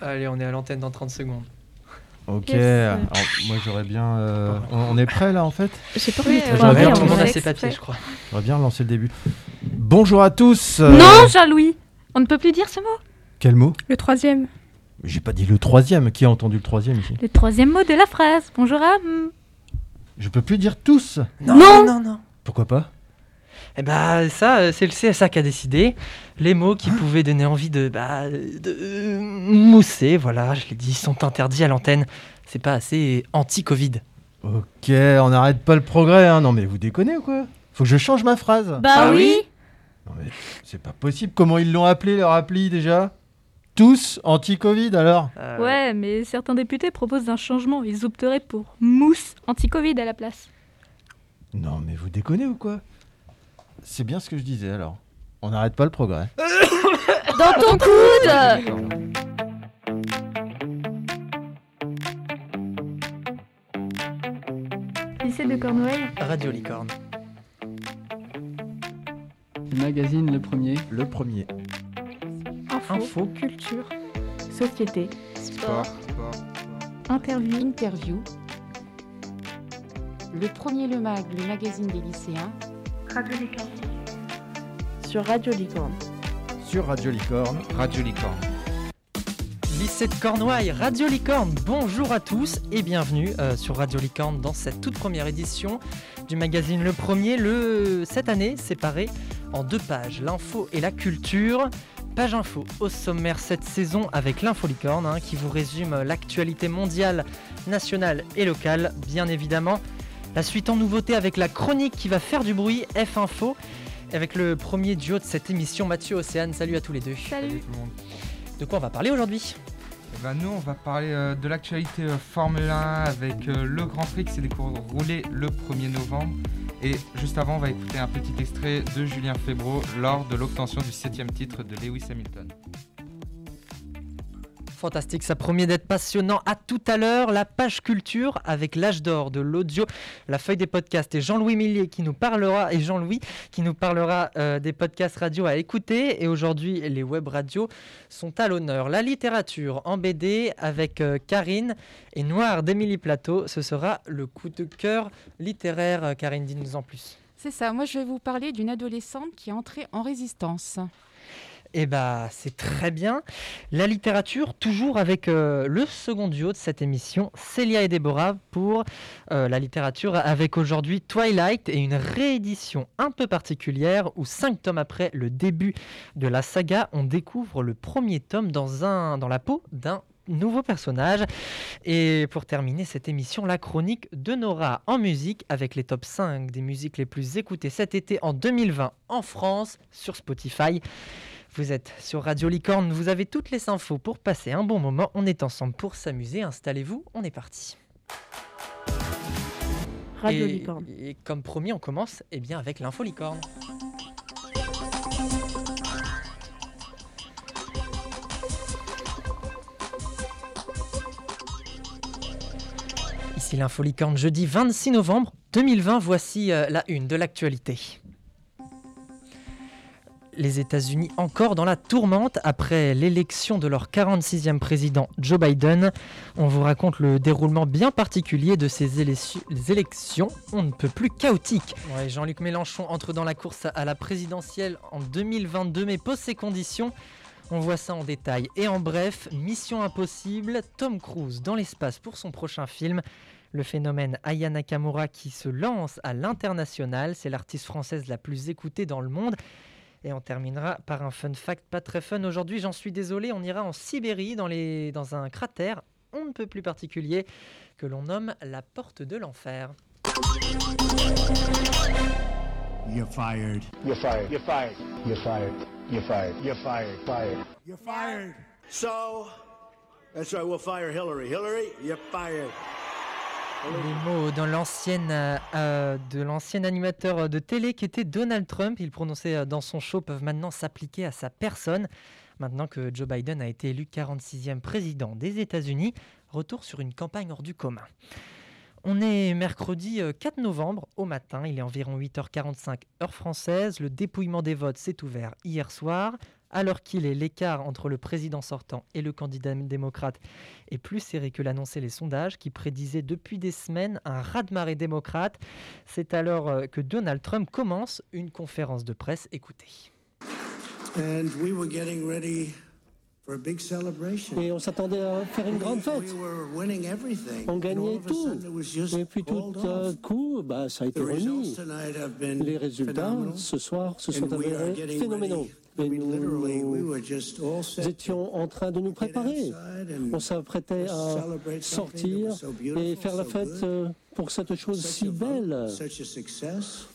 Allez, on est à l'antenne dans 30 secondes. Ok, Yes. alors, moi j'aurais bien. euh, on, on est prêt là en fait? J'ai pas envie de euh, J'aurais bien tout le on monde a ses papiers, je crois. J'aurais bien lancer le début. Bonjour à tous euh, Non, Jean-Louis On ne peut plus dire ce mot Quel mot? Le troisième. J'ai pas dit le troisième. Qui a entendu le troisième ici? Le troisième mot de la phrase. Bonjour à... Je peux plus dire tous? Non, Non. non, non. Pourquoi pas? Eh bah, ça, euh, c'est le CSA qui a décidé. Les mots qui pouvaient donner envie de, bah, de euh, mousser, voilà, je l'ai dit, sont interdits à l'antenne. C'est pas assez anti-Covid. Ok, on n'arrête pas le progrès, hein. Non mais vous déconnez ou quoi? Faut que je change ma phrase Bah Ah oui. Non mais c'est pas possible. Comment ils l'ont appelé leur appli déjà? Tous anti-Covid alors? Euh, Ouais, mais certains députés proposent un changement. Ils opteraient pour mousse anti-Covid à la place. Non mais vous déconnez ou quoi? C'est bien ce que je disais alors. On n'arrête pas le progrès. Dans ton coude Lycée de Cornouailles Radio Licorne. Magazine le premier. Le premier. Info, Info. culture, société, Sport. interview, Interview. Le premier Le Mag, le magazine des lycéens. Sur Radio Licorne. Sur Radio Licorne. Radio Licorne. Lycée de Cornouailles, Radio Licorne, bonjour à tous et bienvenue euh, sur Radio Licorne dans cette toute première édition du magazine Le Premier, le, cette année séparé en deux pages, l'info et la culture. Page info au sommaire cette saison avec l'info licorne hein, qui vous résume l'actualité mondiale, nationale et locale bien évidemment. La suite en nouveauté avec la chronique qui va faire du bruit, F Info, avec le premier duo de cette émission, Mathieu Océane. Salut à tous les deux. Salut tout le monde. De quoi on va parler aujourd'hui? Eh ben, nous, on va parler euh, de l'actualité euh, Formule 1 avec euh, le Grand Prix qui s'est déroulé le 1er novembre. Et juste avant, on va écouter un petit extrait de Julien Febro lors de l'obtention du 7 titre de Lewis Hamilton. Fantastique, ça promet d'être passionnant. À tout à l'heure, la page culture avec l'âge d'or de l'audio, la feuille des podcasts et Jean-Louis Millier qui nous parlera et Jean-Louis qui nous parlera euh, des podcasts radio à écouter. Et aujourd'hui, les web radios sont à l'honneur. La littérature en BD avec euh, Karine et Noir d'Émilie Plateau, ce sera le coup de cœur littéraire. Euh, Karine, dis-nous en plus. C'est ça, moi je vais vous parler d'une adolescente qui est entrée en résistance. Eh bah, c'est très bien. La littérature, toujours avec euh, le second duo de cette émission, Célia et Déborah, pour euh, la littérature, avec aujourd'hui Twilight et une réédition un peu particulière où cinq tomes après le début de la saga, on découvre le premier tome dans, dans la peau d'un nouveau personnage. Et pour terminer cette émission, la chronique de Nora en musique avec les top 5 des musiques les plus écoutées cet été en 2020 en France sur Spotify. Vous êtes sur Radio Licorne, vous avez toutes les infos pour passer un bon moment. On est ensemble pour s'amuser. Installez-vous, on est parti. Radio et, Licorne. et comme promis, on commence eh bien, avec l'info licorne. Ici l'info licorne, jeudi 26 novembre 2020. Voici euh, la une de l'actualité. Les États-Unis encore dans la tourmente après l'élection de leur 46e président Joe Biden. On vous raconte le déroulement bien particulier de ces élections. On ne peut plus chaotique. Jean-Luc Mélenchon entre dans la course à la présidentielle en 2022 mais pose ses conditions. On voit ça en détail. Et en bref, Mission Impossible, Tom Cruise dans l'espace pour son prochain film. Le phénomène Aya Nakamura qui se lance à l'international. C'est l'artiste française la plus écoutée dans le monde. Et on terminera par un fun fact pas très fun. Aujourd'hui, j'en suis désolé, on ira en Sibérie, dans, les... dans un cratère on ne peut plus particulier que l'on nomme la porte de l'enfer. You're fired. You're fired. You're fired. You're fired. You're fired. You're fired. Fired. You're fired. So, that's right, we'll fire Hillary. Hillary, you're fired. Les mots dans l'ancienne, euh, euh, de l'ancien animateur de télé qui était Donald Trump, il prononçait euh, dans son show, peuvent maintenant s'appliquer à sa personne. Maintenant que Joe Biden a été élu 46e président des États-Unis, retour sur une campagne hors du commun. On est mercredi euh, 4 novembre au matin, il est environ 8h45 heure française. Le dépouillement des votes s'est ouvert hier soir. Alors qu'il est, l'écart entre le président sortant et le candidat démocrate est plus serré que l'annonçaient les sondages qui prédisaient depuis des semaines un raz-de-marée démocrate. C'est alors euh, que Donald Trump commence une conférence de presse. Écoutez. And we were getting ready for a big celebration. Et on s'attendait à faire une grande fête. We were winning everything. On And all gagnait tout. sudden it was just Et puis tout à coup, bah, ça a été remis. Les résultats phenomenal. ce soir se sont And we are avérés getting phénoménaux. Nous, étions en train de nous préparer. On s'apprêtait à sortir et faire la fête euh, pour cette chose si belle,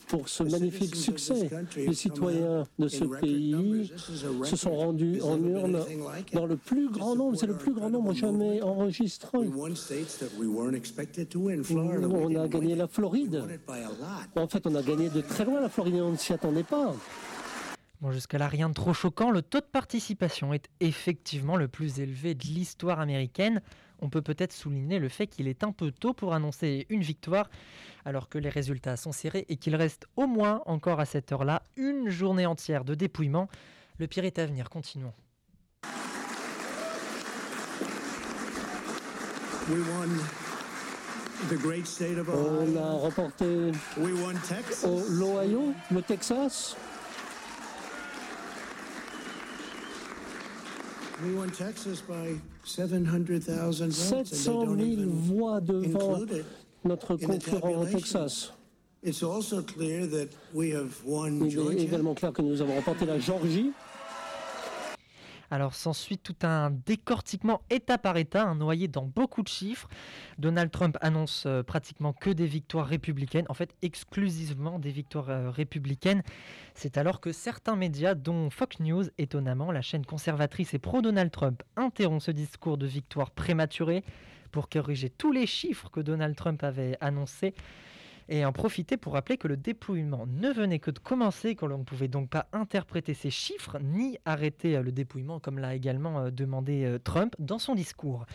pour ce magnifique succès. Les citoyens de ce pays se sont rendus en urne dans le plus grand nombre. C'est le plus grand nombre jamais enregistré. On a gagné la Floride. En fait, on a gagné de très loin la Floride, on ne s'y attendait pas. Bon, jusqu'à là, rien de trop choquant. Le taux de participation est effectivement le plus élevé de l'histoire américaine. On peut peut-être souligner le fait qu'il est un peu tôt pour annoncer une victoire, alors que les résultats sont serrés et qu'il reste au moins encore à cette heure-là une journée entière de dépouillement. Le pire est à venir, continuons. We won the great state of On a Ohio. remporté l'Ohio, le Texas. We won Texas by 700,000 votes. and they 700 don't 000 even voix devant notre concurrent au. Texas. It's also clear that we have won Il est également clair que nous avons remporté la Georgie. Alors s'ensuit tout un décortiquement état par état, un noyé dans beaucoup de chiffres. Donald Trump annonce euh, pratiquement que des victoires républicaines, en fait exclusivement des victoires euh, républicaines. C'est alors que certains médias, dont Fox News, étonnamment, la chaîne conservatrice et pro-Donald Trump, interrompt ce discours de victoire prématuré pour corriger tous les chiffres que Donald Trump avait annoncés et en profiter pour rappeler que le dépouillement ne venait que de commencer, que l'on ne pouvait donc pas interpréter ces chiffres ni arrêter euh, le dépouillement comme l'a également euh, demandé euh, Trump dans son discours.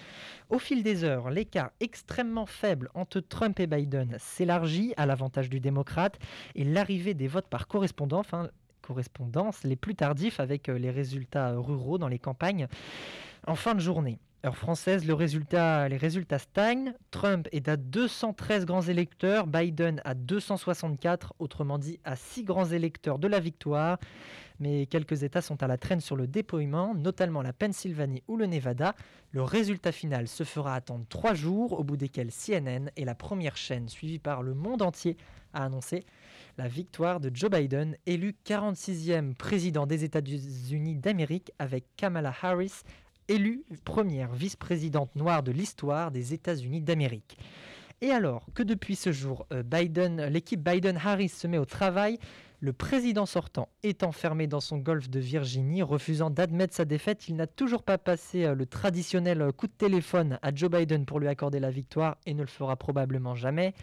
Au fil des heures, l'écart extrêmement faible entre Trump et Biden s'élargit à l'avantage du démocrate et l'arrivée des votes par correspondance, enfin, correspondance les plus tardifs avec les résultats ruraux dans les campagnes en fin de journée. Heure française, les résultats stagnent. Trump est à 213 grands électeurs, Biden à 264, autrement dit à 6 grands électeurs de la victoire. Mais quelques États sont à la traîne sur le dépouillement, notamment la Pennsylvanie ou le Nevada. Le résultat final se fera attendre 3 jours, au bout desquels CNN est la première chaîne suivie par le monde entier a annoncé la victoire de Joe Biden, élu 46e président des États-Unis d'Amérique avec Kamala Harris élue première vice-présidente noire de l'histoire des États-Unis d'Amérique. Et alors que depuis ce jour, euh, Biden, l'équipe Biden-Harris se met au travail, le président sortant est enfermé dans son golfe de Virginie, refusant d'admettre sa défaite. Il n'a toujours pas passé euh, le traditionnel euh, coup de téléphone à Joe Biden pour lui accorder la victoire et ne le fera probablement jamais.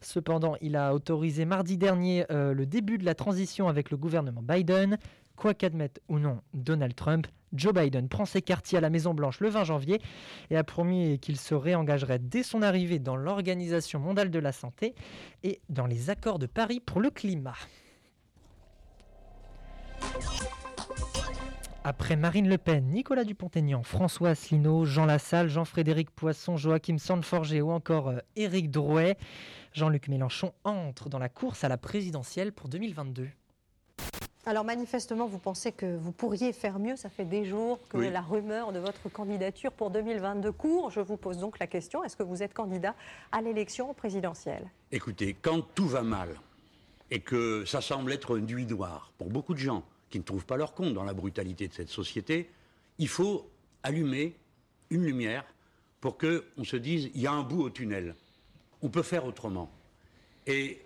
Cependant, il a autorisé mardi dernier le début de la transition avec le gouvernement Biden. Quoi qu'admette ou non Donald Trump, Joe Biden prend ses quartiers à la Maison-Blanche le 20 janvier et a promis qu'il se réengagerait dès son arrivée dans l'Organisation mondiale de la santé et dans les accords de Paris pour le climat. Après Marine Le Pen, Nicolas Dupont-Aignan, François Asselineau, Jean Lassalle, Jean-Frédéric Poisson, Joachim Sandforger ou encore euh, Éric Drouet, Jean-Luc Mélenchon entre dans la course à la présidentielle pour 2022. Alors manifestement, vous pensez que vous pourriez faire mieux. Ça fait des jours que Oui. la rumeur de votre candidature pour 2022 court. Je vous pose donc la question, est-ce que vous êtes candidat à l'élection présidentielle? Écoutez, quand tout va mal et que ça semble être une nuit noire pour beaucoup de gens qui ne trouvent pas leur compte dans la brutalité de cette société, il faut allumer une lumière pour que on se dise il y a un bout au tunnel. On peut faire autrement. Et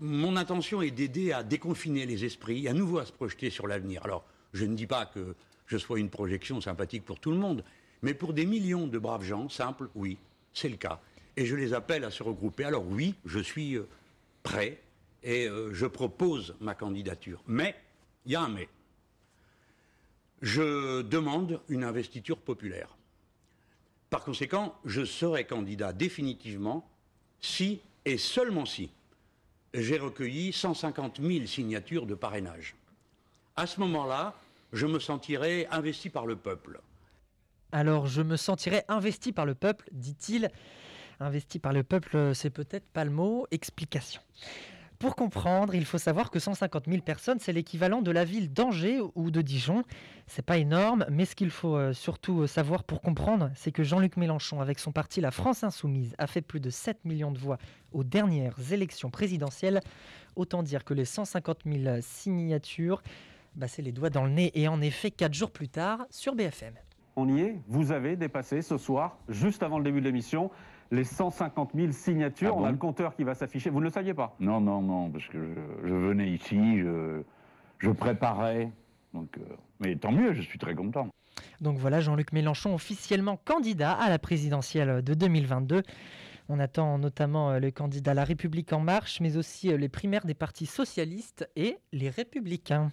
mon intention est d'aider à déconfiner les esprits, à nouveau à se projeter sur l'avenir. Alors, je ne dis pas que je sois une projection sympathique pour tout le monde, mais pour des millions de braves gens simples, oui, c'est le cas. Et je les appelle à se regrouper. Alors oui, je suis euh, prêt et euh, je propose ma candidature. Mais, il y a un mais. Je demande une investiture populaire. Par conséquent, je serai candidat définitivement si, et seulement si, j'ai recueilli 150 000 signatures de parrainage. À ce moment-là, je me sentirai investi par le peuple. Alors je me sentirai investi par le peuple, dit-il. Investi par le peuple, c'est peut-être pas le mot. Explication. Pour comprendre, il faut savoir que 150 000 personnes, c'est l'équivalent de la ville d'Angers ou de Dijon. C'est pas énorme, mais ce qu'il faut euh, surtout euh, savoir pour comprendre, c'est que Jean-Luc Mélenchon, avec son parti La France Insoumise, a fait plus de 7 millions de voix aux dernières élections présidentielles. Autant dire que les 150 000 signatures, bah, c'est les doigts dans le nez. Et en effet, 4 jours plus tard, sur BFM. On y est, vous avez dépassé ce soir, juste avant le début de l'émission, les 150 000 signatures. Ah On a le compteur qui va s'afficher. Vous ne le saviez pas? Non, non, non, parce que je, je venais ici, je, je préparais. Donc, euh, mais tant mieux, je suis très content. Donc voilà, Jean-Luc Mélenchon officiellement candidat à la présidentielle de 2022. On attend notamment euh, le candidat La République en marche, mais aussi euh, les primaires des partis socialistes et les républicains.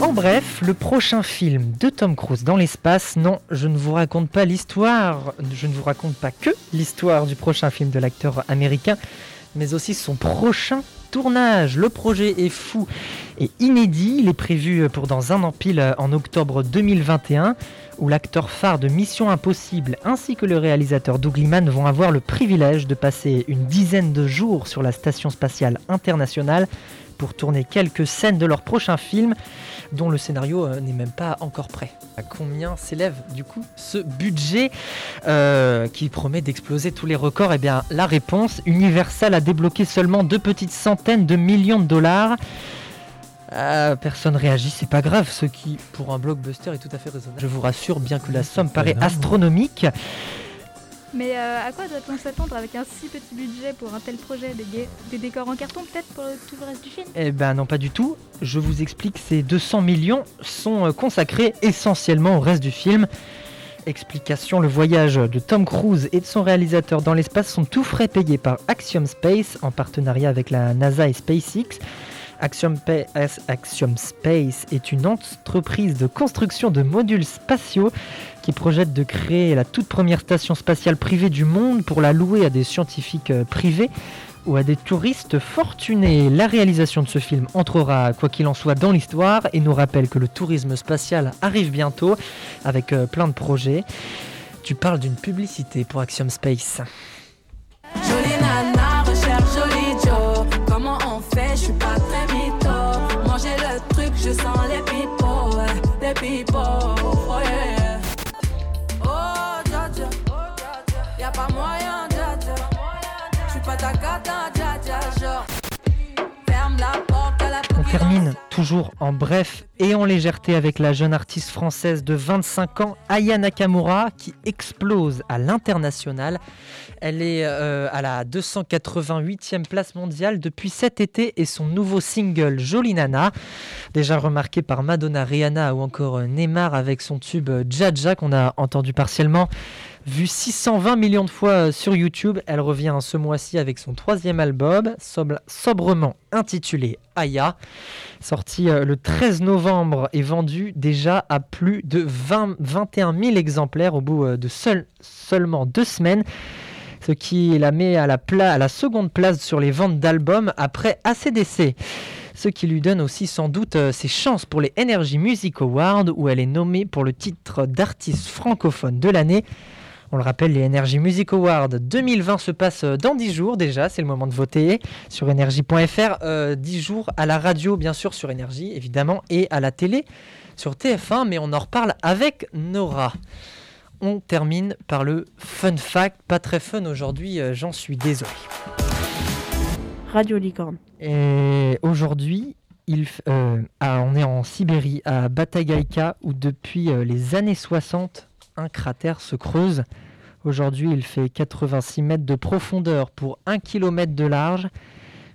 En bref, le prochain film de Tom Cruise dans l'espace, non, je ne vous raconte pas l'histoire, je ne vous raconte pas que l'histoire du prochain film de l'acteur américain, mais aussi son prochain tournage. Le projet est fou et inédit, il est prévu pour dans un an pile en octobre 2021, où l'acteur phare de Mission Impossible ainsi que le réalisateur Doug Liman vont avoir le privilège de passer une dizaine de jours sur la Station Spatiale Internationale pour tourner quelques scènes de leur prochain film dont le scénario euh, n'est même pas encore prêt. À combien s'élève du coup ce budget euh, qui promet d'exploser tous les records? Eh bien la réponse, Universal a débloqué seulement deux petites centaines de millions de dollars. Euh, personne réagit, c'est pas grave, ce qui pour un blockbuster est tout à fait raisonnable. Je vous rassure, bien que la somme paraît astronomique, Mais euh, à quoi doit-on s'attendre avec un si petit budget pour un tel projet Des, des décors en carton peut-être pour tout le reste du film? Eh ben non, pas du tout. Je vous explique, ces 200 millions sont euh, consacrés essentiellement au reste du film. Explication, le voyage de Tom Cruise et de son réalisateur dans l'espace sont tout frais payés par Axiom Space en partenariat avec la NASA et SpaceX. Axiom Space est une entreprise de construction de modules spatiaux qui projette de créer la toute première station spatiale privée du monde pour la louer à des scientifiques euh, privés ou à des touristes fortunés. La réalisation de ce film entrera, quoi qu'il en soit, dans l'histoire et nous rappelle que le tourisme spatial arrive bientôt avec euh, plein de projets. Tu parles d'une publicité pour Axiom Space. Jolie nana, recherche joli Joe. Comment on fait, je suis pas très. Manger le truc, je sens les pipos, pipos. Termine toujours en bref et en légèreté avec la jeune artiste française de 25 ans, Aya Nakamura, qui explose à l'international. Elle est euh, à la 288e place mondiale depuis cet été et son nouveau single Jolie Nana, déjà remarqué par Madonna, Rihanna ou encore euh, Neymar avec son tube euh, Jaja qu'on a entendu partiellement. Vu 620 millions de fois euh, sur YouTube, elle revient ce mois-ci avec son troisième album, sobre- sobrement intitulé Aya, sorti euh, le 13 novembre et vendu déjà à plus de 20 21 000 exemplaires au bout euh, de seul- seulement deux semaines, ce qui la met à la, à la seconde place sur les ventes d'albums après ACDC. Ce qui lui donne aussi sans doute ses chances pour les Energy Music Awards où elle est nommée pour le titre d'artiste francophone de l'année. On le rappelle, les Energy Music Awards 2020 se passent euh, dans 10 jours déjà, c'est le moment de voter sur energy.fr. euh, 10 jours à la radio, bien sûr, sur Energy, évidemment, et à la télé sur TF1, mais on en reparle avec Nora. On termine par le fun fact, pas très fun aujourd'hui, euh, j'en suis désolé. Radio Licorne. Et aujourd'hui, il euh, ah, on est en Sibérie, à Batagaïka, où depuis euh, les années 60, un cratère se creuse. Aujourd'hui, il fait 86 mètres de profondeur pour 1 km de large.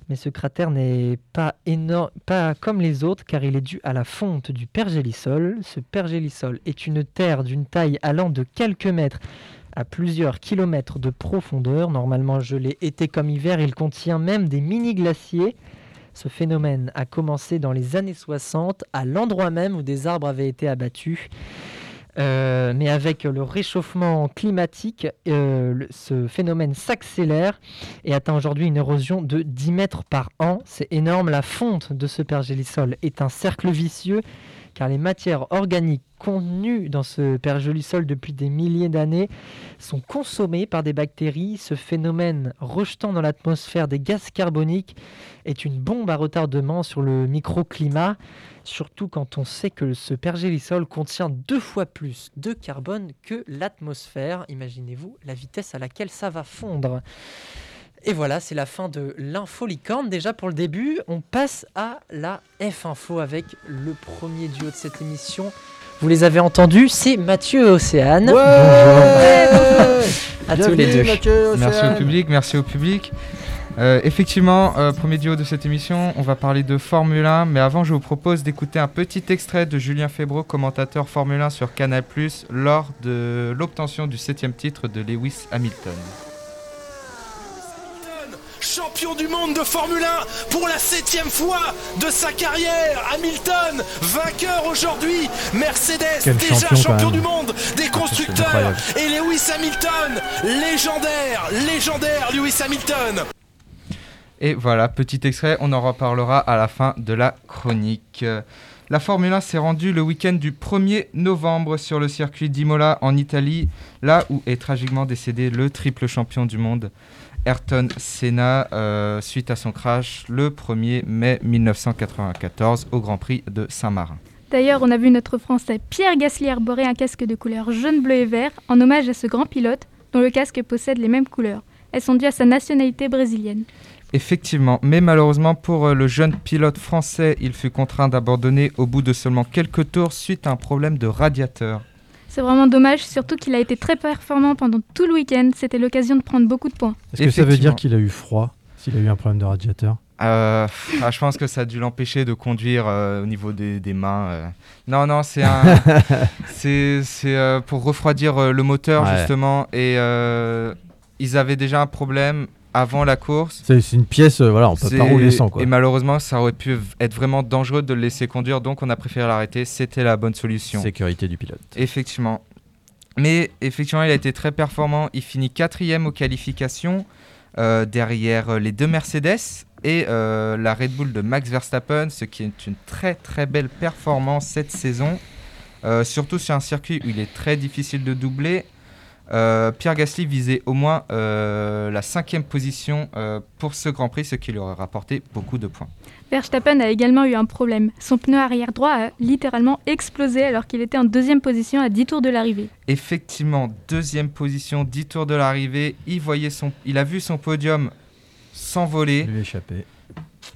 Mais ce cratère n'est pas, énorme, pas comme les autres car il est dû à la fonte du pergélisol. Ce pergélisol est une terre d'une taille allant de quelques mètres à plusieurs kilomètres de profondeur. Normalement gelé été comme hiver, il contient même des mini-glaciers. Ce phénomène a commencé dans les années 60 à l'endroit même où des arbres avaient été abattus. Euh, mais avec le réchauffement climatique, euh, ce phénomène s'accélère et atteint aujourd'hui une érosion de 10 mètres par an. C'est énorme. La fonte de ce pergélisol est un cercle vicieux car les matières organiques contenues dans ce pergélisol depuis des milliers d'années sont consommées par des bactéries. Ce phénomène rejetant dans l'atmosphère des gaz carboniques est une bombe à retardement sur le microclimat, surtout quand on sait que ce pergélisol contient deux fois plus de carbone que l'atmosphère. Imaginez-vous la vitesse à laquelle ça va fondre. Et voilà, c'est la fin de l'info licorne. Déjà pour le début, on passe à la F info avec le premier duo de cette émission. Vous les avez entendus, c'est Mathieu et Océane. Bonjour. À tous les deux. Merci au public, merci au public. Euh, effectivement, euh, premier duo de cette émission, on va parler de Formule 1, mais avant je vous propose d'écouter un petit extrait de Julien Febro, commentateur Formule 1 sur Canal+, lors de l'obtention du septième titre de Lewis Hamilton. Champion du monde de Formule 1 pour la septième fois de sa carrière. Hamilton, vainqueur aujourd'hui. Mercedes, Quel déjà champion, du monde des constructeurs. Et Lewis Hamilton, légendaire, légendaire Lewis Hamilton. Et voilà, petit extrait, on en reparlera à la fin de la chronique. La Formule 1 s'est rendue le week-end du 1er novembre sur le circuit d'Imola en Italie, là où est tragiquement décédé le triple champion du monde, Ayrton Senna, euh, suite à son crash le 1er mai 1994 au Grand Prix de Saint-Marin. D'ailleurs, on a vu notre Français Pierre Gasly arborer un casque de couleur jaune, bleu et vert en hommage à ce grand pilote dont le casque possède les mêmes couleurs. Elles sont dues à sa nationalité brésilienne. Effectivement, mais malheureusement pour euh, le jeune pilote français, il fut contraint d'abandonner au bout de seulement quelques tours suite à un problème de radiateur. C'est vraiment dommage, surtout qu'il a été très performant pendant tout le week-end. C'était l'occasion de prendre beaucoup de points. Est-ce que ça veut dire qu'il a eu froid S'il a eu un problème de radiateur? Euh, ah, je pense que ça a dû l'empêcher de conduire euh, au niveau des, des mains. euh. Non, non, c'est un, c'est c'est, euh, pour refroidir euh, le moteur Ouais. justement. Et euh, ils avaient déjà un problème avant la course. C'est une pièce, euh, voilà, on peut pas rouler sans quoi. Et malheureusement, ça aurait pu être vraiment dangereux de le laisser conduire, donc on a préféré l'arrêter. C'était la bonne solution. Sécurité du pilote. Effectivement. Mais effectivement, il a été très performant. Il finit quatrième aux qualifications, euh, derrière euh, les deux Mercedes et euh, la Red Bull de Max Verstappen, ce qui est une très très belle performance cette saison. Surtout sur un circuit où il est très difficile de doubler. Euh, Pierre Gasly visait au moins euh, la cinquième position euh, pour ce Grand Prix, ce qui lui aurait rapporté beaucoup de points. Verstappen a également eu un problème. Son pneu arrière droit a littéralement explosé alors qu'il était en deuxième position à 10 tours de l'arrivée. Effectivement, deuxième position, 10 tours de l'arrivée. Il, voyait son, il a vu son podium s'envoler. Lui échapper.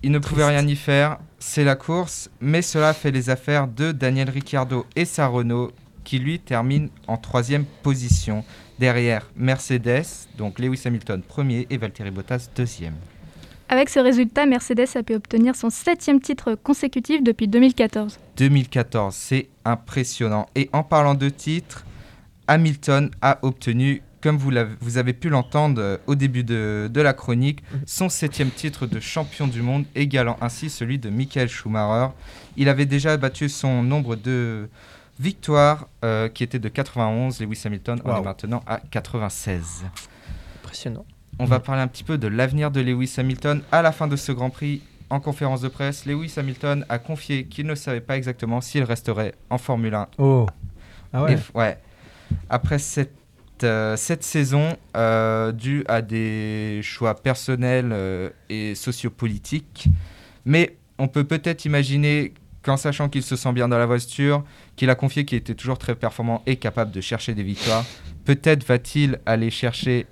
Il ne pouvait rien y faire. C'est la course. Mais cela fait les affaires de Daniel Ricciardo et sa Renault, qui lui termine en troisième position. Derrière Mercedes, donc Lewis Hamilton premier et Valtteri Bottas deuxième. Avec ce résultat, Mercedes a pu obtenir son septième titre consécutif depuis 2014. 2014, c'est impressionnant. Et en parlant de titres, Hamilton a obtenu, comme vous, avez pu l'entendre euh, au début de, de la chronique, son septième titre de champion du monde, égalant ainsi celui de Michael Schumacher. Il avait déjà battu son nombre de victoires, euh, qui était de 91. Lewis Hamilton en Wow. est maintenant à 96. Impressionnant. On va parler un petit peu de l'avenir de Lewis Hamilton à la fin de ce Grand Prix. En conférence de presse, Lewis Hamilton a confié qu'il ne savait pas exactement s'il resterait en Formule 1. Oh. Ah ouais. Et ouais. Après cette, euh, cette saison, euh, due à des choix personnels euh, et sociopolitiques, mais on peut peut-être imaginer qu'en sachant qu'il se sent bien dans la voiture, qu'il a confié qu'il était toujours très performant et capable de chercher des victoires, peut-être va-t-il aller chercher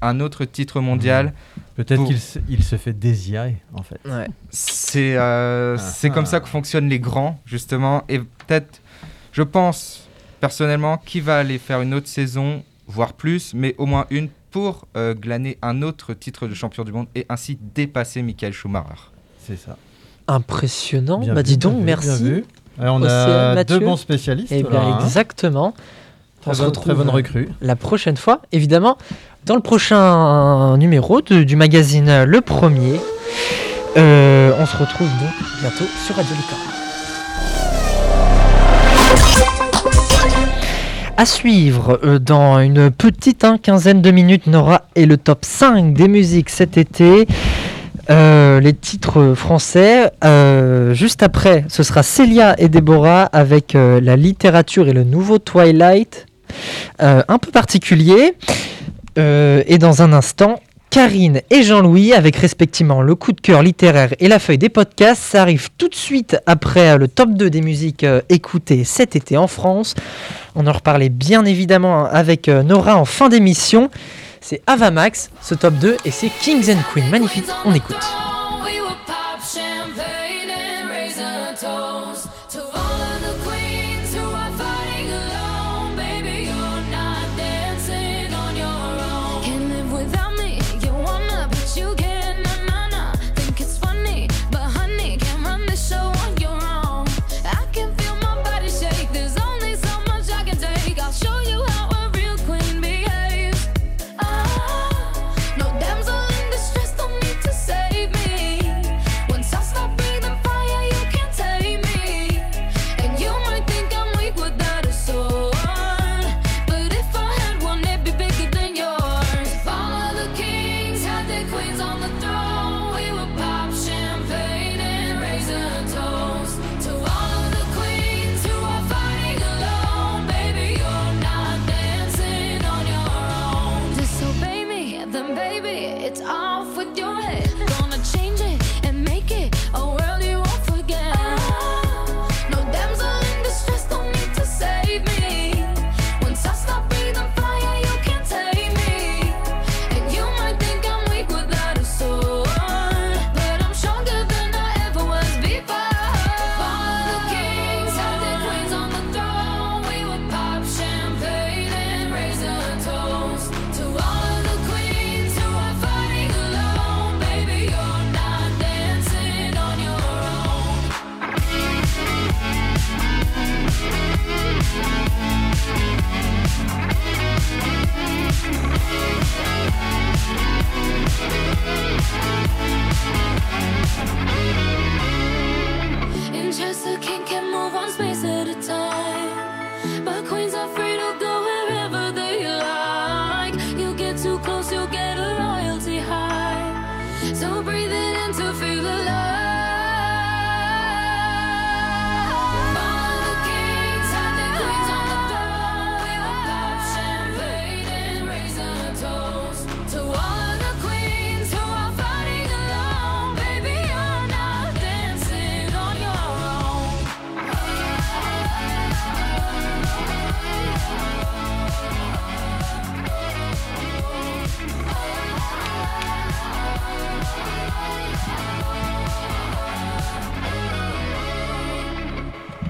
un autre titre mondial. Peut-être pour- qu'il se, il se fait désirer, en fait. c'est euh, Ah, c'est comme ça que fonctionnent les grands, justement. Et peut-être, je pense personnellement qu'il va aller faire une autre saison, voire plus, mais au moins une, pour euh, glaner un autre titre de champion du monde et ainsi dépasser Michael Schumacher. C'est ça. Impressionnant. Bien bah dis donc, merci. bien vu. Alors, on a Mathieu. deux bons spécialistes. Eh bien, hein. exactement. Très on se retrouve très bonne recrue. la prochaine fois, évidemment, dans le prochain numéro de- du magazine Le Premier. Euh, on se retrouve donc bientôt sur Radio Licorne. À suivre euh, dans une petite hein, quinzaine de minutes, Nora est le top 5 des musiques cet été. Euh, les titres français. Euh, juste après, ce sera Célia et Déborah avec euh, la littérature et le nouveau Twilight, un peu particulier. Et dans un instant, Karine et Jean-Louis avec respectivement le coup de cœur littéraire et la feuille des podcasts. Ça arrive tout de suite après le top 2 des musiques écoutées cet été en France. On en reparlait bien évidemment avec euh, Nora en fin d'émission. C'est Avamax, ce top 2, et c'est Kings and Queens. Magnifique, on écoute.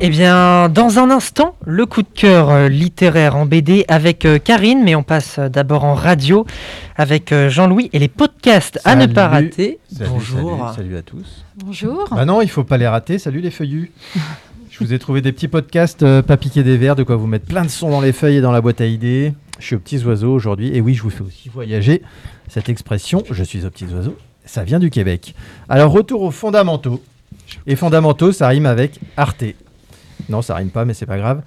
Eh bien, dans un instant, le coup de cœur euh, littéraire en BD avec euh, Karine, mais on passe euh, d'abord en radio avec Jean-Louis et les podcasts à ne pas rater. Salut, Bonjour. Salut, salut à tous. Bonjour. Bah non, il faut pas les rater. Salut les feuillus. Je vous ai trouvé des petits podcasts, euh, pas piquer des verres, de quoi vous mettre plein de sons dans les feuilles et dans la boîte à idées. Je suis aux petits oiseaux aujourd'hui. Et oui, je vous fais aussi voyager. Cette expression, je suis aux petits oiseaux, ça vient du Québec. Alors, retour aux fondamentaux. Et fondamentaux, ça rime avec Arte. Non, ça rime pas, mais c'est pas grave.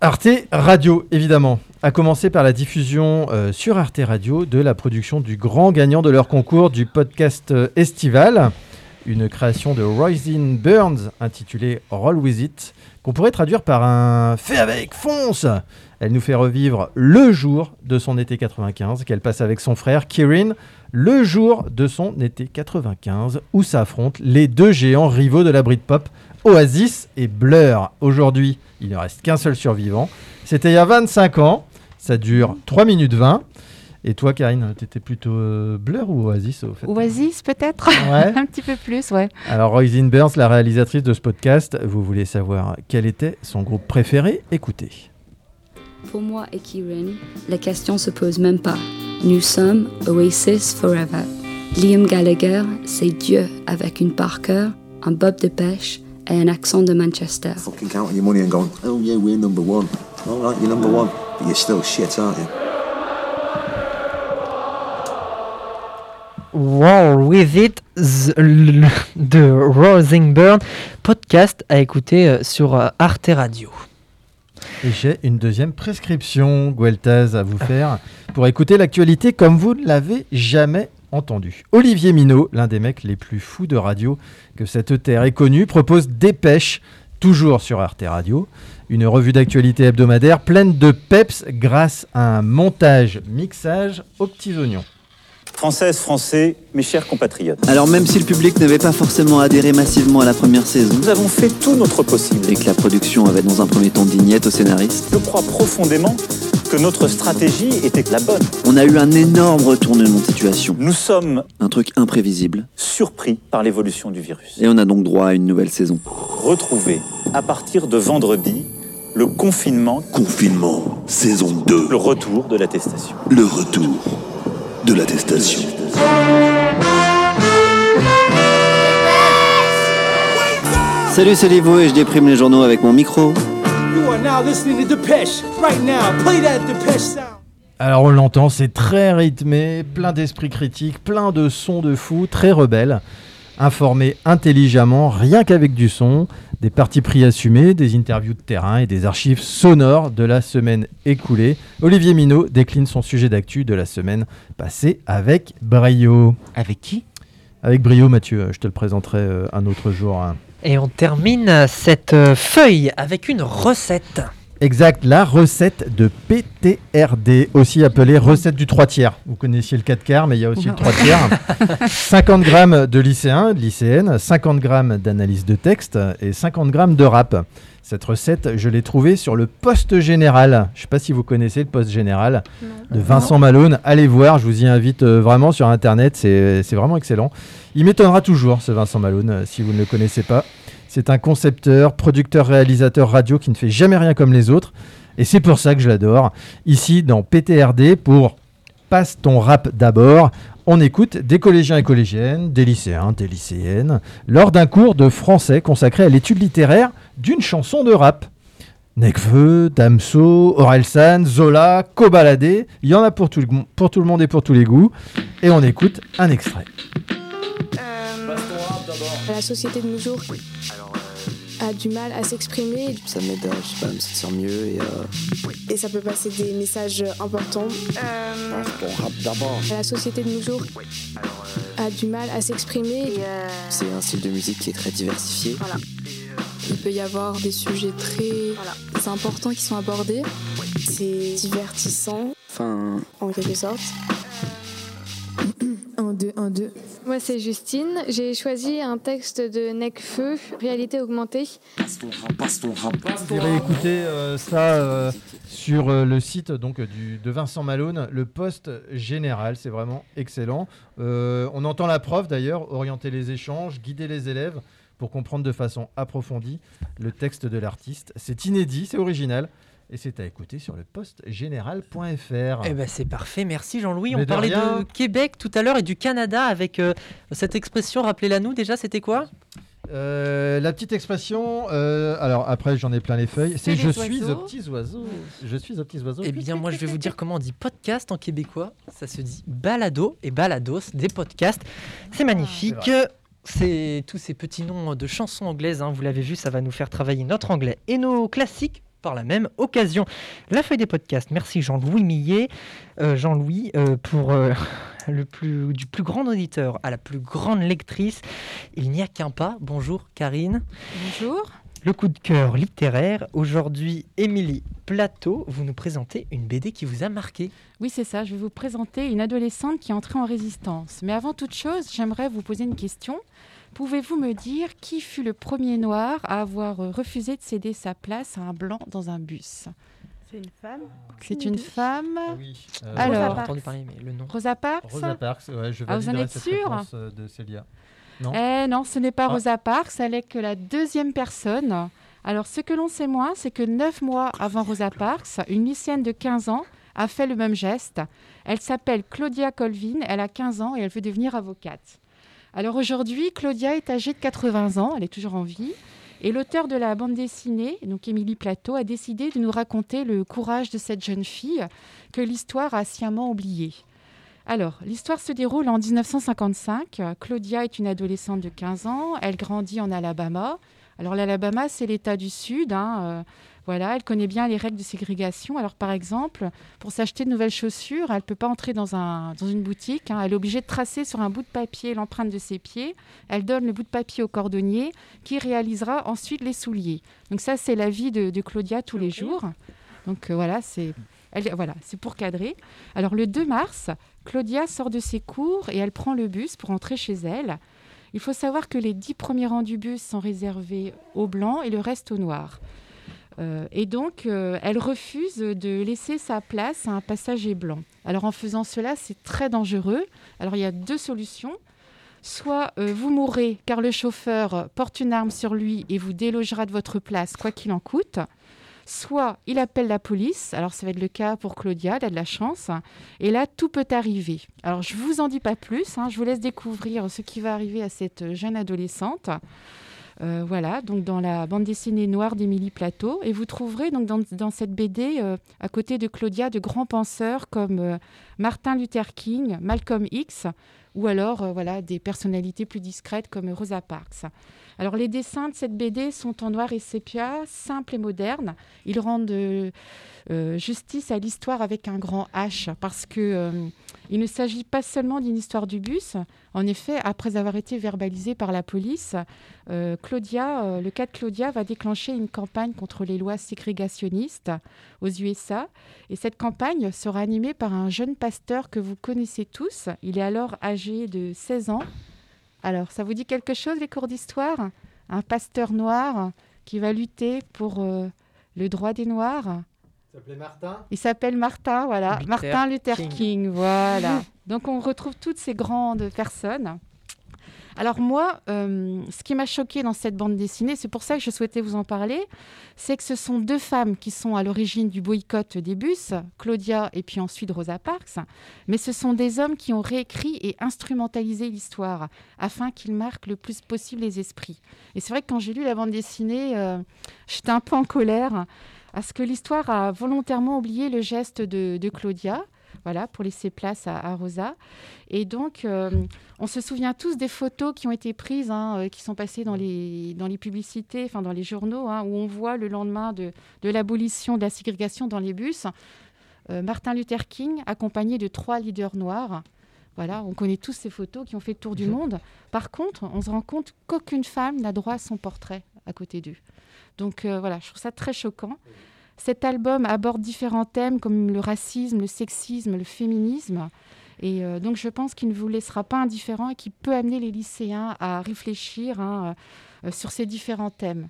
Arte Radio, évidemment, a commencé par la diffusion euh, sur Arte Radio de la production du grand gagnant de leur concours du podcast euh, estival, une création de Roisin Burns intitulée Roll With It, qu'on pourrait traduire par un Fais avec, fonce Elle nous fait revivre le jour de son été 95 qu'elle passe avec son frère Kirin, le jour de son été 95 où s'affrontent les deux géants rivaux de la Britpop, Oasis et Blur. Aujourd'hui, il ne reste qu'un seul survivant. C'était il y a 25 ans, ça dure 3 minutes 20. Et toi, Karine, t'étais plutôt euh, Blur ou Oasis au fait? Oasis peut-être Ouais. Un petit peu plus, ouais. Alors, Roisin Burns, la réalisatrice de ce podcast, vous voulez savoir quel était son groupe préféré? Écoutez. Pour moi et Kieran, la question se pose même pas. Nous sommes Oasis Forever. Liam Gallagher, c'est Dieu avec une Parker, un bob de pêche un accent de Manchester. fucking counting your money and going, oh yeah, we're number one. All right, you're number one, but you're still shit, aren't you? War With It de Rosenburn, podcast à écouter euh, sur euh, Arte Radio. Et j'ai une deuxième prescription, Gueltaz, à vous faire pour écouter l'actualité comme vous ne l'avez jamais entendu. Olivier Minot, l'un des mecs les plus fous de radio que cette terre ait connu, propose Dépêche, toujours sur Arte Radio, une revue d'actualité hebdomadaire pleine de peps grâce à un montage-mixage aux petits oignons. Françaises, Français, mes chers compatriotes. Alors même si le public n'avait pas forcément adhéré massivement à la première saison, Nous avons fait tout notre possible. et que la production avait dans un premier temps dit niet au scénariste, Je crois profondément que notre stratégie était la bonne. on a eu un énorme retournement de situation. Nous sommes Un truc imprévisible. surpris par l'évolution du virus. Et on a donc droit à une nouvelle saison. Retrouver, à partir de vendredi, le confinement, Confinement, saison 2, le retour de l'attestation. le retour de l'attestation. Salut, c'est Livo et je déprime les journaux avec mon micro. Alors on l'entend, c'est très rythmé, plein d'esprit critique, plein de sons de fou, très rebelle. Informé intelligemment, rien qu'avec du son, des partis pris assumés, des interviews de terrain et des archives sonores de la semaine écoulée. Olivier Minot décline son sujet d'actu de la semaine passée avec brio. Avec qui? Avec brio, Mathieu, je te le présenterai euh, un autre jour. hein. Et on termine cette euh, feuille avec une recette. Exact, la recette de PTRD, aussi appelée recette du 3 tiers. Vous connaissiez le 4 quarts, mais il y a aussi le 3 tiers. 50 grammes de lycéens, de lycéennes, 50 grammes d'analyse de texte et 50 grammes de rap. Cette recette, je l'ai trouvée sur le poste général. Je ne sais pas si vous connaissez le poste général de Vincent Malone. Allez voir, je vous y invite euh, vraiment sur Internet, c'est vraiment excellent. Il m'étonnera toujours, ce Vincent Malone, euh, si vous ne le connaissez pas. C'est un concepteur, producteur, réalisateur radio qui ne fait jamais rien comme les autres. Et c'est pour ça que je l'adore. Ici, dans PTRD, pour Passe ton rap d'abord, on écoute des collégiens et collégiennes, des lycéens, des lycéennes, lors d'un cours de français consacré à l'étude littéraire d'une chanson de rap. Nekfeu, Damso, Orelsan, Zola, Kobalade, il y en a pour tout le monde et pour tous les goûts. Et on écoute un extrait. La société de nos jours a du mal à s'exprimer Ça m'aide à, je sais pas, me sentir mieux et et ça peut passer des messages importants. rap d'abord. La société de nos jours a du mal à s'exprimer. C'est un style de musique qui est très diversifié. Il peut y avoir des sujets très importants qui sont abordés. C'est divertissant Enfin, en quelque sorte. 1, 2, 1, 2. Moi, c'est Justine. J'ai choisi un texte de Necfeu, Réalité augmentée. Vous irez écouter euh, ça euh, sur euh, le site donc, du, de Vincent Malone, le poste général. C'est vraiment excellent. Euh, on entend la prof d'ailleurs orienter les échanges, guider les élèves pour comprendre de façon approfondie le texte de l'artiste. C'est inédit, c'est original. Et c'est à écouter sur le postgénéral.fr. Eh ben c'est parfait, merci Jean-Louis. On de parlait de. Québec tout à l'heure et du Canada avec euh, cette expression, rappelez-la nous déjà, c'était quoi? Euh, la petite expression, euh, alors après j'en ai plein les feuilles, c'est je suis aux petits oiseaux. Je suis aux petits oiseaux. Eh bien moi je vais vous dire comment on dit podcast en québécois. Ça se dit balado et balados, des podcasts. C'est magnifique. C'est tous ces petits noms de chansons anglaises, hein, vous l'avez vu, ça va nous faire travailler notre anglais et nos classiques par la même occasion. La feuille des podcasts, merci Jean-Louis Millet. Euh, Jean-Louis, euh, pour euh, le plus, du plus grand auditeur à la plus grande lectrice, il n'y a qu'un pas. Bonjour Karine. Bonjour. Le coup de cœur littéraire. Aujourd'hui, Émilie Plateau, vous nous présentez une BD qui vous a marqué. Oui, c'est ça. Je vais vous présenter une adolescente qui est entrée en résistance. Mais avant toute chose, j'aimerais vous poser une question. Pouvez-vous me dire qui fut le premier noir à avoir refusé de céder sa place à un blanc dans un bus? C'est une femme? C'est une femme? Euh, Alors, entendu parler, mais le nom. Rosa Parks? Rosa Parks, ouais, je Ah, vous en êtes cette sûr? réponse, euh, de Célia. Non? Eh non, ce n'est pas Ah. Rosa Parks, elle est que la deuxième personne. Alors, ce que l'on sait moins, c'est que neuf mois avant Rosa Parks, une lycéenne de 15 ans a fait le même geste. Elle s'appelle Claudia Colvin, elle a 15 ans et elle veut devenir avocate. Alors aujourd'hui, Claudia est âgée de 80 ans, elle est toujours en vie. Et l'auteur de la bande dessinée, donc Émilie Plateau, a décidé de nous raconter le courage de cette jeune fille que l'histoire a sciemment oubliée. Alors, l'histoire se déroule en 1955. Claudia est une adolescente de 15 ans. Elle grandit en Alabama. Alors, l'Alabama, c'est l'État du Sud. hein, euh, Voilà, elle connaît bien les règles de ségrégation. Alors, par exemple, pour s'acheter de nouvelles chaussures, elle ne peut pas entrer dans, un, dans une boutique. hein. Elle est obligée de tracer sur un bout de papier l'empreinte de ses pieds. Elle donne le bout de papier au cordonnier qui réalisera ensuite les souliers. Donc, ça, c'est la vie de, de Claudia tous les jours. Donc, euh, voilà, c'est elle- voilà, c'est pour cadrer. Alors, le 2 mars, Claudia sort de ses cours et elle prend le bus pour entrer chez elle. Il faut savoir que les dix premiers rangs du bus sont réservés aux blancs et le reste aux noirs. Euh, et donc, euh, elle refuse de laisser sa place à un passager blanc. Alors, en faisant cela, c'est très dangereux. Alors, il y a deux solutions. Soit euh, vous mourrez car le chauffeur porte une arme sur lui et vous délogera de votre place, quoi qu'il en coûte. Soit il appelle la police, alors ça va être le cas pour Claudia, elle a de la chance, et là tout peut arriver. Alors je vous en dis pas plus, hein, je vous laisse découvrir ce qui va arriver à cette jeune adolescente. Euh, voilà, donc dans la bande dessinée noire d'Émilie Plateau. Et vous trouverez donc dans, cette BD, euh, à côté de Claudia, de grands penseurs comme euh, Martin Luther King, Malcolm X, ou alors euh, voilà, des personnalités plus discrètes comme Rosa Parks. Alors les dessins de cette BD sont en noir et sépia, simples et modernes. Ils rendent euh, euh, justice à l'histoire avec un grand H, parce que il ne s'agit pas seulement d'une histoire du bus. En effet, après avoir été verbalisé par la police, Claudia, le cas de Claudia va déclencher une campagne contre les lois ségrégationnistes aux USA. Et cette campagne sera animée par un jeune pasteur que vous connaissez tous. Il est alors âgé de 16 ans. Alors, ça vous dit quelque chose, les cours d'histoire? Un pasteur noir qui va lutter pour euh, le droit des Noirs? Il s'appelait Martin? Il s'appelle Martin, voilà. Luther Martin Luther King. King, voilà. Donc on retrouve toutes ces grandes personnes. Alors moi, euh, ce qui m'a choqué dans cette bande dessinée, c'est pour ça que je souhaitais vous en parler, c'est que ce sont deux femmes qui sont à l'origine du boycott des bus, Claudia et puis ensuite Rosa Parks, mais ce sont des hommes qui ont réécrit et instrumentalisé l'histoire afin qu'ils marquent le plus possible les esprits. Et c'est vrai que quand j'ai lu la bande dessinée, euh, j'étais un peu en colère à ce que l'histoire a volontairement oublié le geste de, de Claudia, voilà, pour laisser place à, à Rosa. Et donc, euh, on se souvient tous des photos qui ont été prises, hein, euh, qui sont passées dans les, dans les publicités, enfin dans les journaux, hein, où on voit le lendemain de, de l'abolition de la ségrégation dans les bus, euh, Martin Luther King accompagné de trois leaders noirs. Voilà, on connaît tous ces photos qui ont fait le tour du monde. Par contre, on se rend compte qu'aucune femme n'a droit à son portrait à côté d'eux. Donc euh, voilà, je trouve ça très choquant. Cet album aborde différents thèmes comme le racisme, le sexisme, le féminisme. Et euh, donc je pense qu'il ne vous laissera pas indifférent et qu'il peut amener les lycéens à réfléchir hein, euh, sur ces différents thèmes.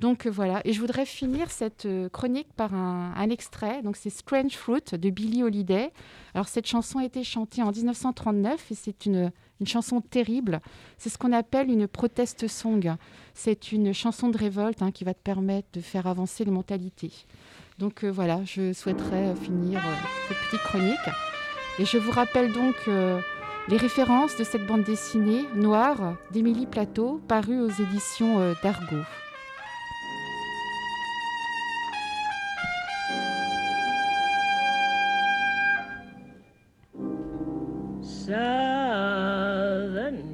Donc euh, voilà, et je voudrais finir cette chronique par un, un extrait. Donc c'est Strange Fruit de Billie Holiday. Alors cette chanson a été chantée en 1939 et c'est une, une chanson terrible. C'est ce qu'on appelle une protest song. C'est une chanson de révolte hein, qui va te permettre de faire avancer les mentalités. Donc euh, voilà, je souhaiterais euh, finir euh, cette petite chronique. Et je vous rappelle donc les références de cette bande dessinée noire d'Émilie Plateau, parue aux éditions d'Argo.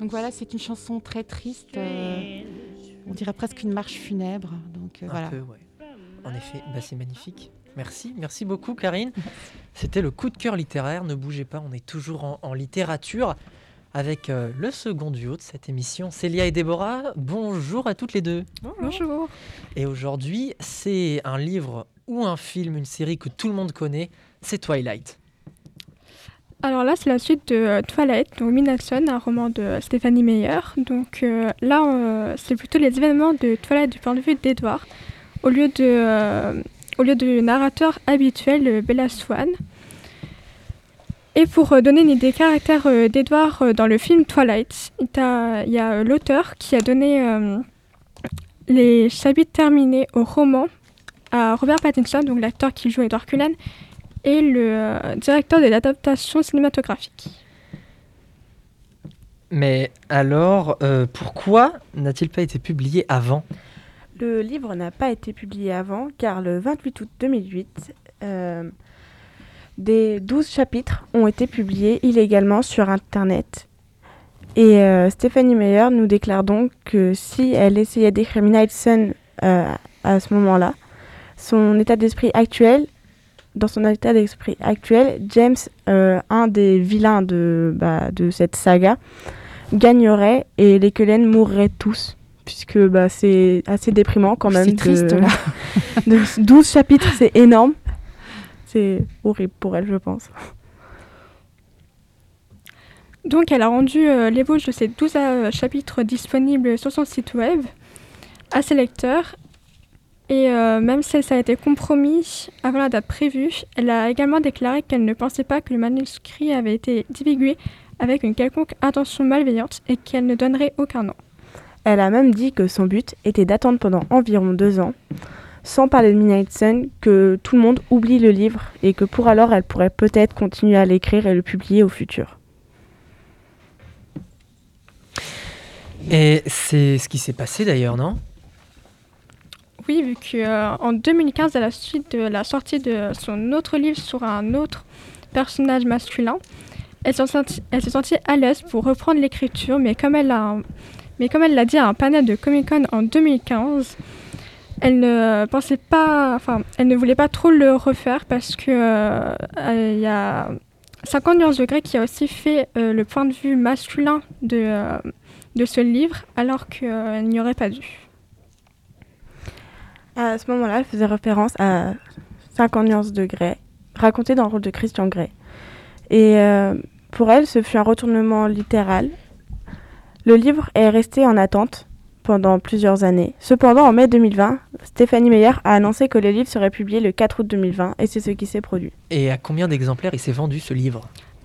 Donc voilà, c'est une chanson très triste. euh, on dirait presque une marche funèbre. Donc euh, Un voilà. peu, ouais. En effet, bah, c'est magnifique. Merci, merci beaucoup Karine. C'était le coup de cœur littéraire. Ne bougez pas, on est toujours en, en littérature avec euh, le second duo de cette émission, Célia et Déborah. Bonjour à toutes les deux. Bonjour. Et aujourd'hui, c'est un livre ou un film, une série que tout le monde connaît, c'est Twilight. Alors là, c'est la suite de euh, Twilight, donc Midnason, un roman de Stéphanie Meyer. Donc euh, là, euh, c'est plutôt les événements de Twilight du point de vue d'Edward, au lieu de, du narrateur habituel, Bella Swan. Et pour donner une idée des caractères d'Edward dans le film Twilight, il y a, l'auteur qui a donné les chapitres terminés au roman à Robert Pattinson, donc l'acteur qui joue Edward Cullen, et le euh, directeur de l'adaptation cinématographique. Mais alors, euh, pourquoi n'a-t-il pas été publié avant? Le livre n'a pas été publié avant car le 28 août 2008, euh, des 12 chapitres ont été publiés illégalement sur Internet. Et euh, Stéphanie Meyer nous déclare donc que si elle essayait d'écrire Midnight Sun euh, à ce moment-là, son état d'esprit actuel, dans son état d'esprit actuel, James, euh, un des vilains de, bah, de cette saga, gagnerait et les Cullen mourraient tous. Puisque bah, c'est assez déprimant quand même. C'est triste, là. de 12 chapitres, c'est énorme. C'est horrible pour elle, je pense. Donc elle a rendu euh, l'ébauche de ces 12 euh, chapitres disponibles sur son site web à ses lecteurs. Et euh, même si ça a été compromis avant la date prévue, elle a également déclaré qu'elle ne pensait pas que le manuscrit avait été divulgué avec une quelconque intention malveillante et qu'elle ne donnerait aucun nom. Elle a même dit que son but était d'attendre pendant environ deux ans, sans parler de Midnight Sun, que tout le monde oublie le livre et que pour alors elle pourrait peut-être continuer à l'écrire et le publier au futur. Et c'est ce qui s'est passé d'ailleurs, non? Oui, vu qu'en 2015, à la suite de la sortie de son autre livre sur un autre personnage masculin, elle s'est sentie, à l'aise pour reprendre l'écriture, mais comme elle l'a dit à un panel de Comic Con en 2015, elle ne pensait pas, enfin, elle ne voulait pas trop le refaire parce que euh, il y a 50 nuances de grec qui a aussi fait euh, le point de vue masculin de, euh, de ce livre, alors qu'elle n'y aurait pas dû. À ce moment-là, elle faisait référence à 50 nuances de Grey, raconté dans le rôle de Christian Grey. Et euh, pour elle, ce fut un retournement littéral. Le livre est resté en attente pendant plusieurs années. Cependant, en mai 2020, Stéphanie Meyer a annoncé que le livre serait publié le 4 août 2020 et c'est ce qui s'est produit. Et à combien d'exemplaires il s'est vendu ce livre?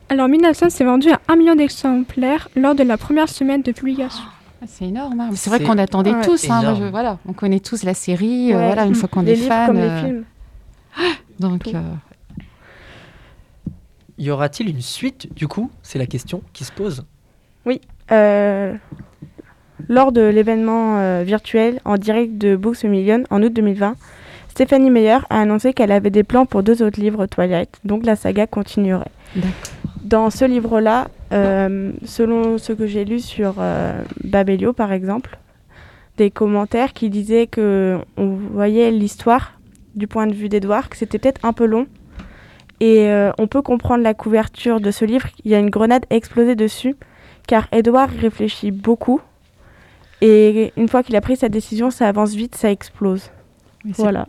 Alors, 1900 s'est vendu à 1 million d'exemplaires lors de la première semaine de publication. Ah, C'est énorme. hein. C'est vrai qu'on attendait Ouais. tous. hein. Moi, énorme. je- voilà, on connaît tous la série. euh, voilà, une fois qu'on est livres fan. comme les euh, films. Donc, euh, Y aura-t-il une suite du coup? C'est la question qui se pose. Oui. euh, lors de l'événement euh, virtuel en direct de Books a Million en août 2020, Stéphanie Meyer a annoncé qu'elle avait des plans pour deux autres livres Twilight, donc la saga continuerait. D'accord. Dans ce livre-là, euh, selon ce que j'ai lu sur euh, Babelio par exemple, des commentaires qui disaient que on voyait l'histoire du point de vue d'Edouard, que c'était peut-être un peu long. Et euh, on peut comprendre la couverture de ce livre. Il y a une grenade explosée dessus, car Edouard réfléchit beaucoup. Et une fois qu'il a pris sa décision, ça avance vite, ça explose. Oui, c'est- Voilà.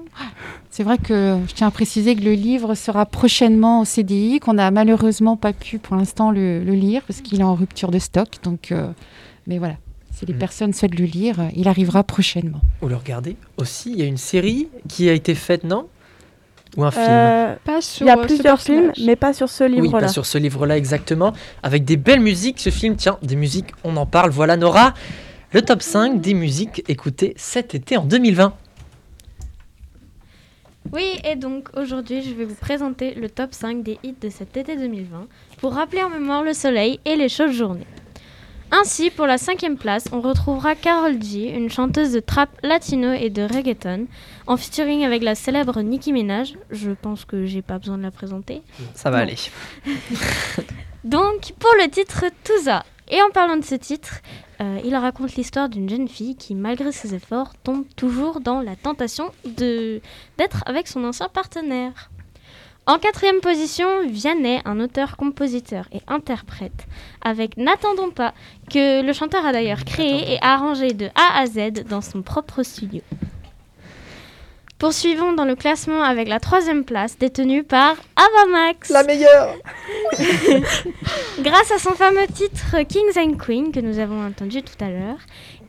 C'est vrai que je tiens à préciser que le livre sera prochainement au CDI, qu'on n'a malheureusement pas pu pour l'instant le, le lire parce qu'il est en rupture de stock. Donc, euh, mais voilà, si les Mm. personnes souhaitent le lire, euh, il arrivera prochainement. Ou le regarder aussi. Il y a une série qui a été faite, non? Ou un film? Euh, Pas Il sur y a ce plusieurs films, mais pas sur ce Oui, livre-là. pas sur ce livre-là exactement. Avec des belles musiques, ce film, tiens, des musiques, on en parle. Voilà Nora, le top 5 des musiques écoutées cet été en 2020. Oui, et donc aujourd'hui, je vais vous présenter le top 5 des hits de cet été 2020 pour rappeler en mémoire le soleil et les chaudes journées. Ainsi, pour la cinquième place, on retrouvera Carol G, une chanteuse de trap latino et de reggaeton, en featuring avec la célèbre Nicki Minaj. Je pense que j'ai pas besoin de la présenter. Ça va Non. aller. Donc, pour le titre Touza. Et en parlant de ce titre, euh, il raconte l'histoire d'une jeune fille qui, malgré ses efforts, tombe toujours dans la tentation de d'être avec son ancien partenaire. En quatrième position, Vianney, un auteur, compositeur et interprète, avec N'attendons pas, que le chanteur a d'ailleurs créé et arrangé de A à Z dans son propre studio. Poursuivons dans le classement avec la troisième place, détenue par Avamax. La meilleure Grâce à son fameux titre Kings and Queens que nous avons entendu tout à l'heure.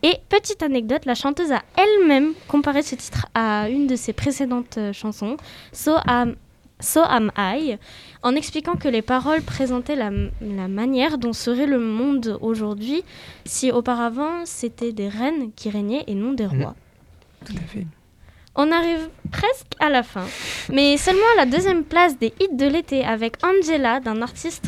Et petite anecdote, la chanteuse a elle-même comparé ce titre à une de ses précédentes euh, chansons, So Am, so Am I, en expliquant que les paroles présentaient la, la manière dont serait le monde aujourd'hui si auparavant c'était des reines qui régnaient et non des rois. Tout à fait. On arrive presque à la fin, mais seulement à la deuxième place des hits de l'été avec Angela d'un artiste,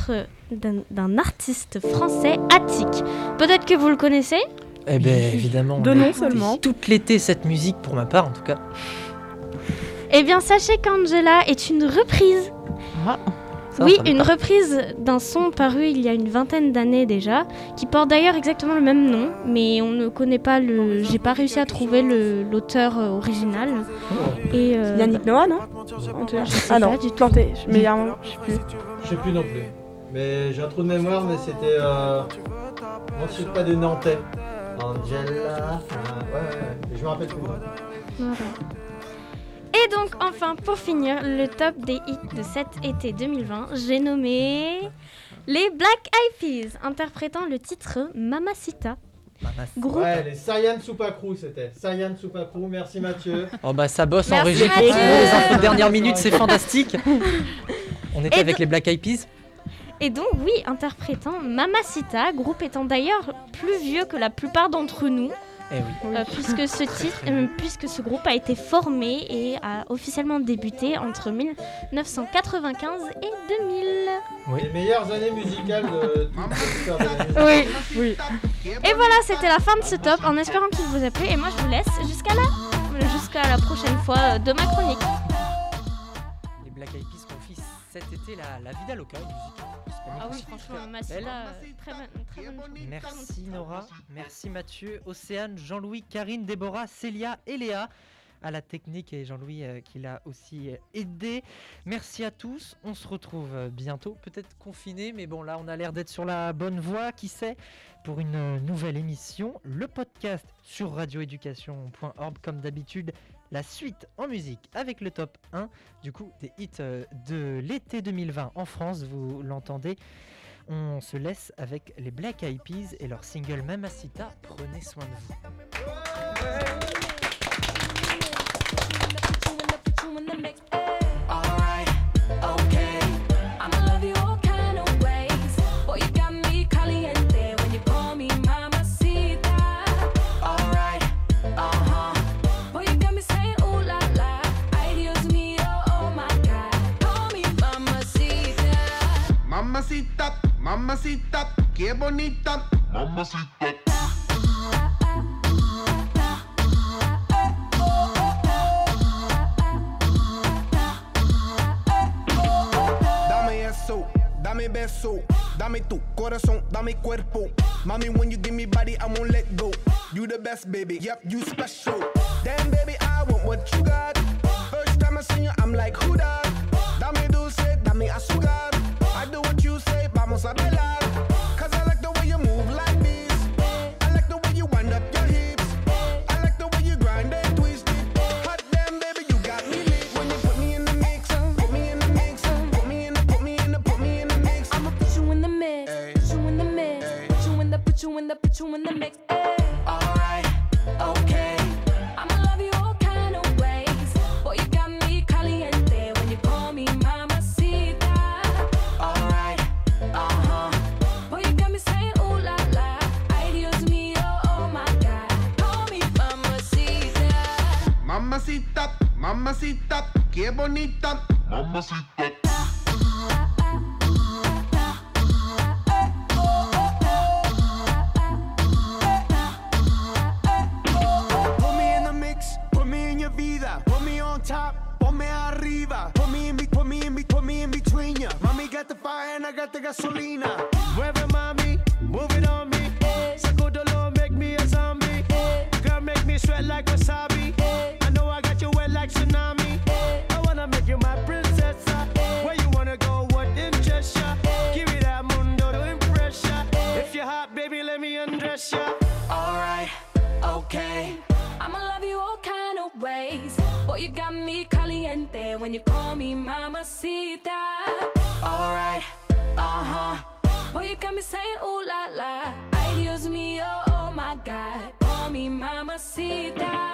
d'un- d'un artiste français attique. Peut-être que vous le connaissez Eh bien, évidemment. De nom seulement. Toute l'été, cette musique, pour ma part, en tout cas. Eh bien, sachez qu'Angela est une reprise. Ça, oui, une reprise d'un son paru il y a une vingtaine d'années déjà, qui porte d'ailleurs exactement le même nom, mais on ne connaît pas le. J'ai pas réussi à trouver le- l'auteur euh, original. Et euh, Yannick Noah, non Je sais Ah non, pas du planté. Mais il y a un- je sais plus. Je sais plus non plus. Mais j'ai un trou de mémoire, mais c'était. Euh... Moi, je pas de Nantais. Angela. euh, ouais, ouais, ouais. Je me rappelle plus. Voilà. Et donc, enfin, pour finir, le top des hits de cet été 2020, j'ai nommé les Black Eyed Peas, interprétant le titre Mamacita. Groupe. Ouais, les Sayan Supacrou, c'était. Sayan Supacrou, merci Mathieu. Oh bah ça bosse en régie. Mathieu. Les infos de dernière minute, c'est fantastique. On était Et avec les Black Eyed Peas. Et donc, oui, interprétant Mamacita, groupe étant d'ailleurs plus vieux que la plupart d'entre nous. Eh oui. euh, puisque ce titre, euh, puisque ce groupe a été formé et a officiellement débuté entre 1995 et 2000. Les meilleures années musicales de. Oui, oui. Et voilà, c'était la fin de ce top, en espérant qu'il vous a plu. Et moi, je vous laisse jusqu'à la, jusqu'à la prochaine fois de ma chronique. Les Black Eyed Peas confient cet été la, la vida loca, une musique hispanique Ah oui, franchement, euh, très très bonne. Merci Nora, merci Mathieu, Océane, Jean-Louis, Karine, Déborah, Célia et Léa à la technique et Jean-Louis euh, qui l'a aussi euh, aidé. Merci à tous, on se retrouve bientôt, peut-être confiné, mais bon là on a l'air d'être sur la bonne voie, qui sait, pour une nouvelle émission, le podcast sur radioéducation.org comme d'habitude. La suite en musique avec le top 1 du coup des hits euh, de l'été 2020 en France, vous l'entendez. On se laisse avec les Black Eyed Peas et leur single Mamacita. Prenez soin de vous. Qué bonita. Mamacita. Dame eso, dame beso, dame tu corazón, dame cuerpo. Mommy, when you give me body, I won't let go. You the best, baby. Yep, you special. Qué bonita. Mamacita. Put me in the mix, put me in your vida. Put me on top, arriba. Put me in, put me in, put me in between ya. Mommy got the fire and I got the gasolina. Got me saying ooh la la. Ay, Dios mío, oh my God. Call me mamacita.